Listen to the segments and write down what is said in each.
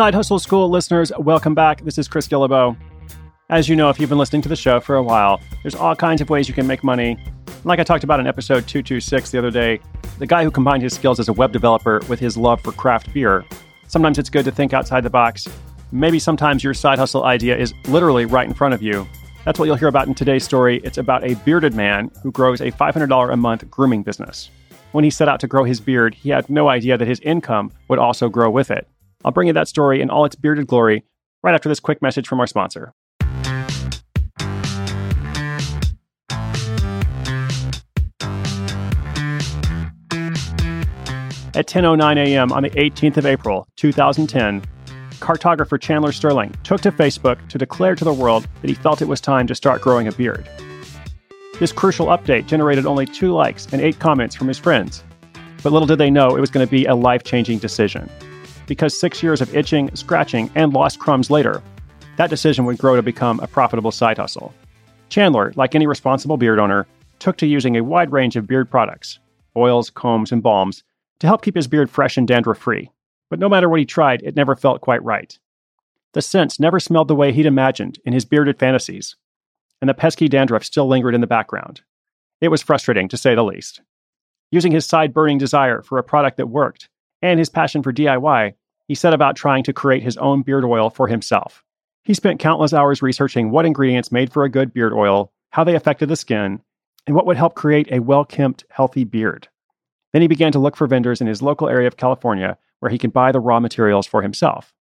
Side Hustle School listeners, welcome back. This is Chris Guillebeau. As you know, if you've been listening to the show for a while, there's all kinds of ways you can make money. Like I talked about in episode 226 the other day, the guy who combined his skills as a web developer with his love for craft beer. Sometimes it's good to think outside the box. Maybe sometimes your side hustle idea is literally right in front of you. That's what you'll hear about in today's story. It's about a bearded man who grows a $500 a month grooming business. When he set out to grow his beard, he had no idea that his income would also grow with it. I'll bring you that story in all its bearded glory right after this quick message from our sponsor. At 10:09 a.m. on the 18th of April, 2010, cartographer Chandler Sterling took to Facebook to declare to the world that he felt it was time to start growing a beard. This crucial update generated only 2 likes and 8 comments from his friends. But little did they know it was going to be a life-changing decision. Because 6 years of itching, scratching, and lost crumbs later, that decision would grow to become a profitable side hustle. Chandler, like any responsible beard owner, took to using a wide range of beard products oils, combs, and balms to help keep his beard fresh and dandruff free. But no matter what he tried, it never felt quite right. The scents never smelled the way he'd imagined in his bearded fantasies, and the pesky dandruff still lingered in the background. It was frustrating, to say the least. Using his side burning desire for a product that worked and his passion for DIY, he set about trying to create his own beard oil for himself. He spent countless hours researching what ingredients made for a good beard oil, how they affected the skin, and what would help create a well kempt, healthy beard. Then he began to look for vendors in his local area of California where he could buy the raw materials for himself.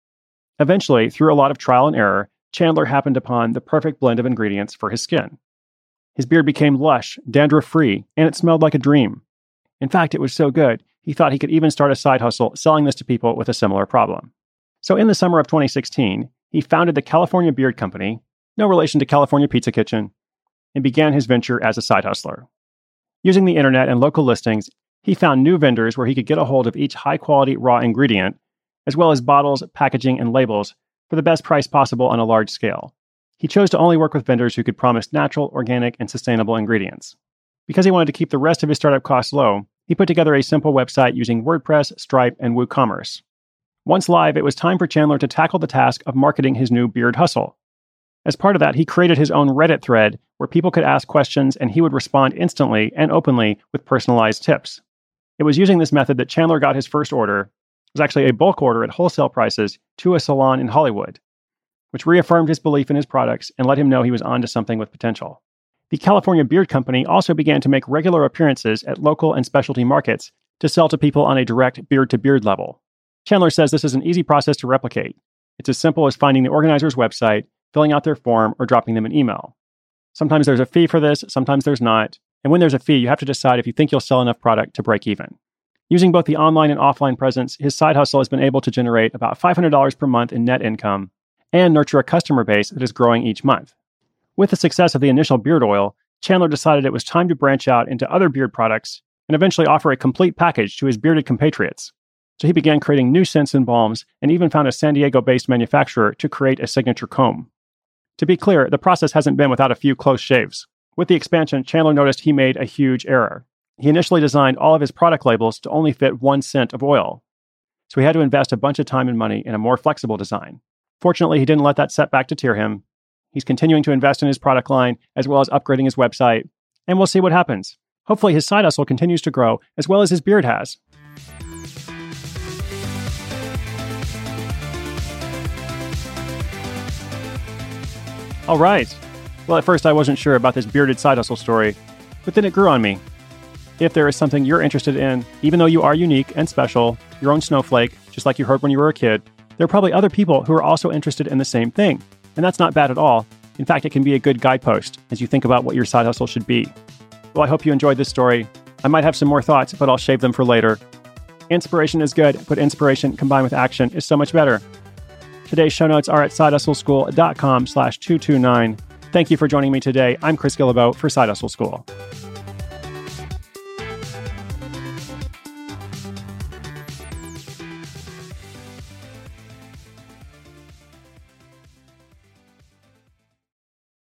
Eventually, through a lot of trial and error, Chandler happened upon the perfect blend of ingredients for his skin. His beard became lush, dandruff free, and it smelled like a dream. In fact, it was so good, he thought he could even start a side hustle selling this to people with a similar problem. So, in the summer of 2016, he founded the California Beard Company, no relation to California Pizza Kitchen, and began his venture as a side hustler. Using the internet and local listings, he found new vendors where he could get a hold of each high quality raw ingredient, as well as bottles, packaging, and labels for the best price possible on a large scale. He chose to only work with vendors who could promise natural, organic, and sustainable ingredients. Because he wanted to keep the rest of his startup costs low, he put together a simple website using WordPress, Stripe, and WooCommerce. Once live, it was time for Chandler to tackle the task of marketing his new beard hustle. As part of that, he created his own Reddit thread where people could ask questions and he would respond instantly and openly with personalized tips. It was using this method that Chandler got his first order. It was actually a bulk order at wholesale prices to a salon in Hollywood, which reaffirmed his belief in his products and let him know he was onto something with potential. The California Beard Company also began to make regular appearances at local and specialty markets to sell to people on a direct beard to beard level. Chandler says this is an easy process to replicate. It's as simple as finding the organizer's website, filling out their form, or dropping them an email. Sometimes there's a fee for this, sometimes there's not, and when there's a fee, you have to decide if you think you'll sell enough product to break even. Using both the online and offline presence, his side hustle has been able to generate about $500 per month in net income and nurture a customer base that is growing each month. With the success of the initial beard oil, Chandler decided it was time to branch out into other beard products and eventually offer a complete package to his bearded compatriots. So he began creating new scents and balms and even found a San Diego based manufacturer to create a signature comb. To be clear, the process hasn't been without a few close shaves. With the expansion, Chandler noticed he made a huge error. He initially designed all of his product labels to only fit one scent of oil. So he had to invest a bunch of time and money in a more flexible design. Fortunately, he didn't let that setback deter him. He's continuing to invest in his product line as well as upgrading his website, and we'll see what happens. Hopefully, his side hustle continues to grow as well as his beard has. All right. Well, at first I wasn't sure about this bearded side hustle story, but then it grew on me. If there is something you're interested in, even though you are unique and special, your own snowflake, just like you heard when you were a kid, there are probably other people who are also interested in the same thing. And that's not bad at all. In fact, it can be a good guidepost as you think about what your side hustle should be. Well, I hope you enjoyed this story. I might have some more thoughts, but I'll shave them for later. Inspiration is good, but inspiration combined with action is so much better. Today's show notes are at sidehustleschool.com slash 229. Thank you for joining me today. I'm Chris Guillebeau for Side Hustle School.